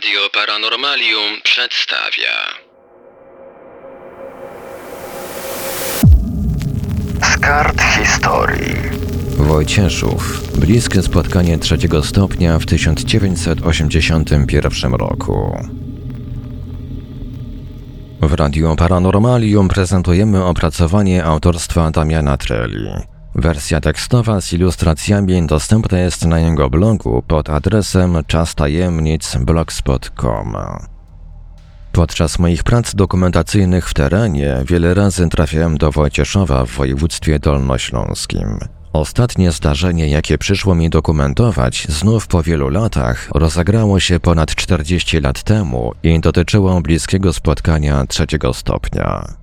Radio Paranormalium przedstawia. Z kart historii. Wojcieszów. Bliskie spotkanie trzeciego stopnia w 1981 roku. W Radio Paranormalium prezentujemy opracowanie autorstwa Damiana Treli. Wersja tekstowa z ilustracjami dostępna jest na jego blogu pod adresem czastajemnic.blogspot.com. Podczas moich prac dokumentacyjnych w terenie wiele razy trafiałem do Wojcieszowa w województwie dolnośląskim. Ostatnie zdarzenie, jakie przyszło mi dokumentować, znów po wielu latach, rozegrało się ponad 40 lat temu i dotyczyło bliskiego spotkania trzeciego stopnia.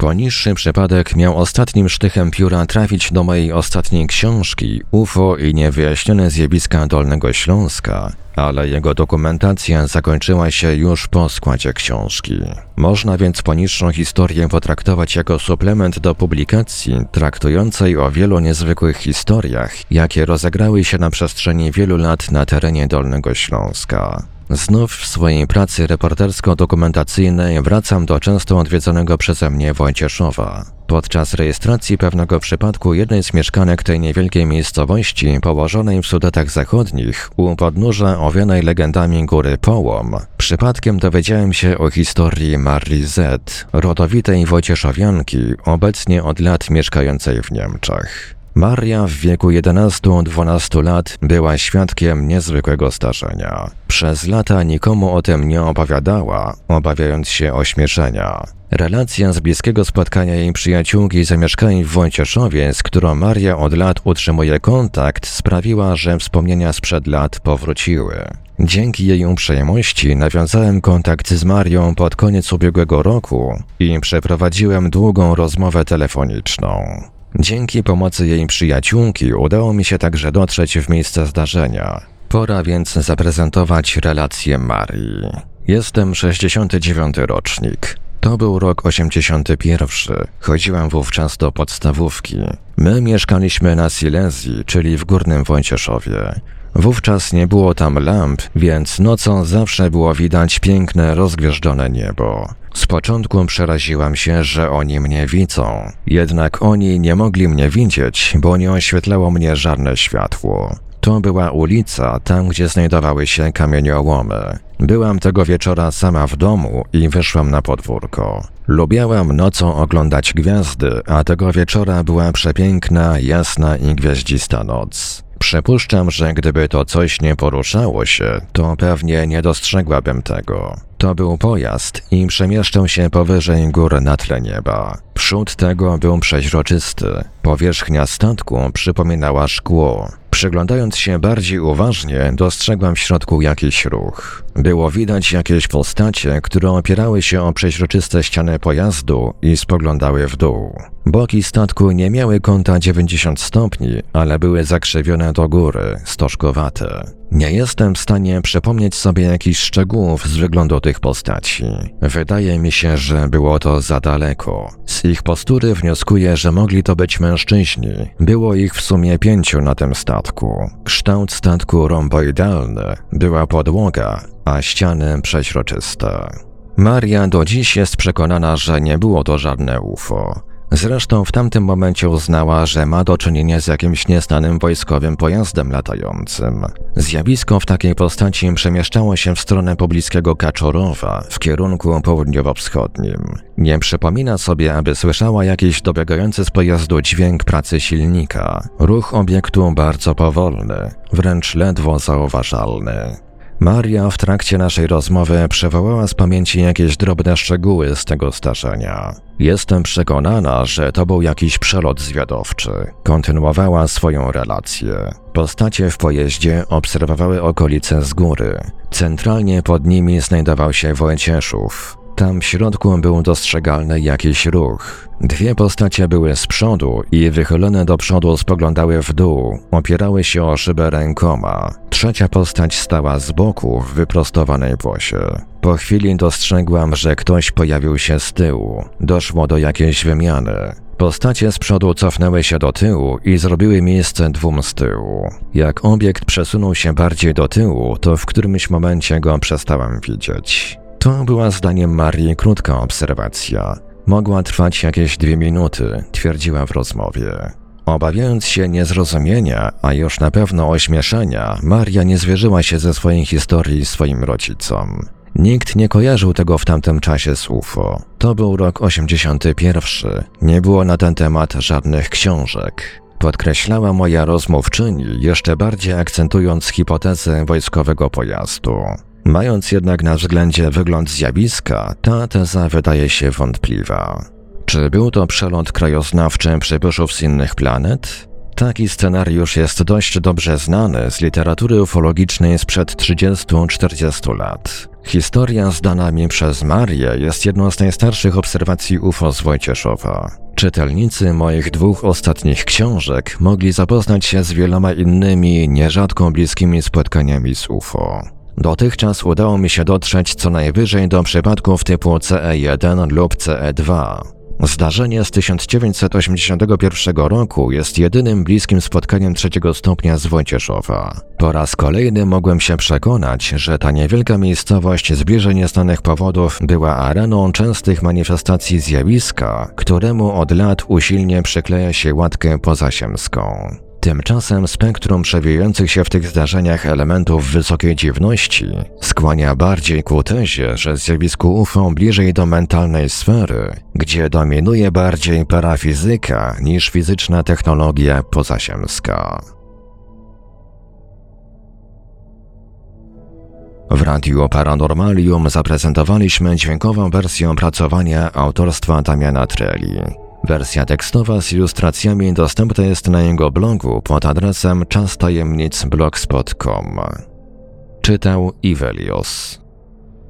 Poniższy przypadek miał ostatnim sztychem pióra trafić do mojej ostatniej książki UFO i niewyjaśnione zjawiska Dolnego Śląska, ale jego dokumentacja zakończyła się już po składzie książki. Można więc poniższą historię potraktować jako suplement do publikacji traktującej o wielu niezwykłych historiach, jakie rozegrały się na przestrzeni wielu lat na terenie Dolnego Śląska. Znów w swojej pracy reportersko-dokumentacyjnej wracam do często odwiedzonego przeze mnie Wojcieszowa. Podczas rejestracji pewnego przypadku jednej z mieszkanek tej niewielkiej miejscowości położonej w Sudetach Zachodnich u podnóża owianej legendami góry Połom, przypadkiem dowiedziałem się o historii Marii Z, rodowitej Wojcieszowianki, obecnie od lat mieszkającej w Niemczech. Maria w wieku 11-12 lat była świadkiem niezwykłego zdarzenia. Przez lata nikomu o tym nie opowiadała, obawiając się ośmieszenia. Relacja z bliskiego spotkania jej przyjaciółki zamieszkałej w Wojcieszowie, z którą Maria od lat utrzymuje kontakt, sprawiła, że wspomnienia sprzed lat powróciły. Dzięki jej uprzejmości nawiązałem kontakt z Marią pod koniec ubiegłego roku i przeprowadziłem długą rozmowę telefoniczną. Dzięki pomocy jej przyjaciółki udało mi się także dotrzeć w miejsce zdarzenia. Pora więc zaprezentować relację Marii. Jestem 69 rocznik. To był rok 81. Chodziłem wówczas do podstawówki. My mieszkaliśmy na Silesii, czyli w Górnym Wojcieszowie. Wówczas nie było tam lamp, więc nocą zawsze było widać piękne, rozgwieżdżone niebo. Z początku przeraziłam się, że oni mnie widzą. Jednak oni nie mogli mnie widzieć, bo nie oświetlało mnie żadne światło. To była ulica, tam gdzie znajdowały się kamieniołomy. Byłam tego wieczora sama w domu i wyszłam na podwórko. Lubiałam nocą oglądać gwiazdy, a tego wieczora była przepiękna, jasna i gwiaździsta noc. Przypuszczam, że gdyby to coś nie poruszało się, to pewnie nie dostrzegłabym tego. To był pojazd i przemieszczał się powyżej gór na tle nieba. Przód tego był przeźroczysty. Powierzchnia statku przypominała szkło. Przyglądając się bardziej uważnie, dostrzegłam w środku jakiś ruch. Było widać jakieś postacie, które opierały się o przeźroczyste ściany pojazdu i spoglądały w dół. Boki statku nie miały kąta 90 stopni, ale były zakrzywione do góry, stożkowate. Nie jestem w stanie przypomnieć sobie jakichś szczegółów z wyglądu tych postaci. Wydaje mi się, że było to za daleko. Z ich postury wnioskuję, że mogli to być mężczyźni. Było ich w sumie pięciu na tym statku. Kształt statku romboidalny, była podłoga, a ściany przeźroczyste. Maria do dziś jest przekonana, że nie było to żadne UFO. Zresztą w tamtym momencie uznała, że ma do czynienia z jakimś nieznanym wojskowym pojazdem latającym. Zjawisko w takiej postaci przemieszczało się w stronę pobliskiego Kaczorowa, w kierunku południowo-wschodnim. Nie przypomina sobie, aby słyszała jakiś dobiegający z pojazdu dźwięk pracy silnika. Ruch obiektu bardzo powolny, wręcz ledwo zauważalny. Maria w trakcie naszej rozmowy przywołała z pamięci jakieś drobne szczegóły z tego zdarzenia. Jestem przekonana, że to był jakiś przelot zwiadowczy. Kontynuowała swoją relację. Postacie w pojeździe obserwowały okolice z góry. Centralnie pod nimi znajdował się Wojcieszów. Tam w środku był dostrzegalny jakiś ruch. Dwie postacie były z przodu i wychylone do przodu spoglądały w dół, opierały się o szybę rękoma. Trzecia postać stała z boku w wyprostowanej posie. Po chwili dostrzegłam, że ktoś pojawił się z tyłu. Doszło do jakiejś wymiany. Postacie z przodu cofnęły się do tyłu i zrobiły miejsce dwóm z tyłu. Jak obiekt przesunął się bardziej do tyłu, to w którymś momencie go przestałem widzieć. To była zdaniem Marii krótka obserwacja. Mogła trwać jakieś dwie minuty, twierdziła w rozmowie. Obawiając się niezrozumienia, a już na pewno ośmieszenia, Maria nie zwierzyła się ze swojej historii swoim rodzicom. Nikt nie kojarzył tego w tamtym czasie z UFO. To był rok 81. Nie było na ten temat żadnych książek. Podkreślała moja rozmówczyni, jeszcze bardziej akcentując hipotezę wojskowego pojazdu. Mając jednak na względzie wygląd zjawiska, ta teza wydaje się wątpliwa. Czy był to przelot krajoznawczy przybyszów z innych planet? Taki scenariusz jest dość dobrze znany z literatury ufologicznej sprzed 30-40 lat. Historia zdana mi przez Marię jest jedną z najstarszych obserwacji UFO z Wojcieszowa. Czytelnicy moich dwóch ostatnich książek mogli zapoznać się z wieloma innymi, nierzadko bliskimi spotkaniami z UFO. Dotychczas udało mi się dotrzeć co najwyżej do przypadków typu CE1 lub CE2. Zdarzenie z 1981 roku jest jedynym bliskim spotkaniem trzeciego stopnia z Wojcieszowa. Po raz kolejny mogłem się przekonać, że ta niewielka miejscowość z bliżej nieznanych powodów była areną częstych manifestacji zjawiska, któremu od lat usilnie przykleja się łatkę pozasiemską. Tymczasem spektrum przewijających się w tych zdarzeniach elementów wysokiej dziwności skłania bardziej ku tezie, że zjawisku UFO bliżej do mentalnej sfery, gdzie dominuje bardziej parafizyka niż fizyczna technologia pozasiemska. W Radiu Paranormalium zaprezentowaliśmy dźwiękową wersję opracowania autorstwa Damiana Treli. Wersja tekstowa z ilustracjami dostępna jest na jego blogu pod adresem czastajemnicblogspot.com. Czytał Ivelios.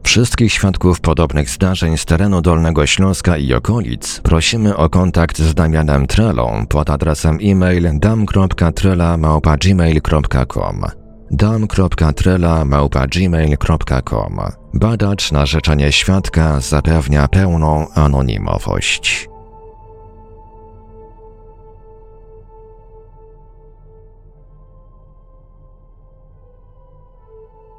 Wszystkich świadków podobnych zdarzeń z terenu Dolnego Śląska i okolic prosimy o kontakt z Damianem Trelą pod adresem e-mail dam.trela.gmail.com dam.trela.gmail.com Badacz na życzenie świadka zapewnia pełną anonimowość. うん。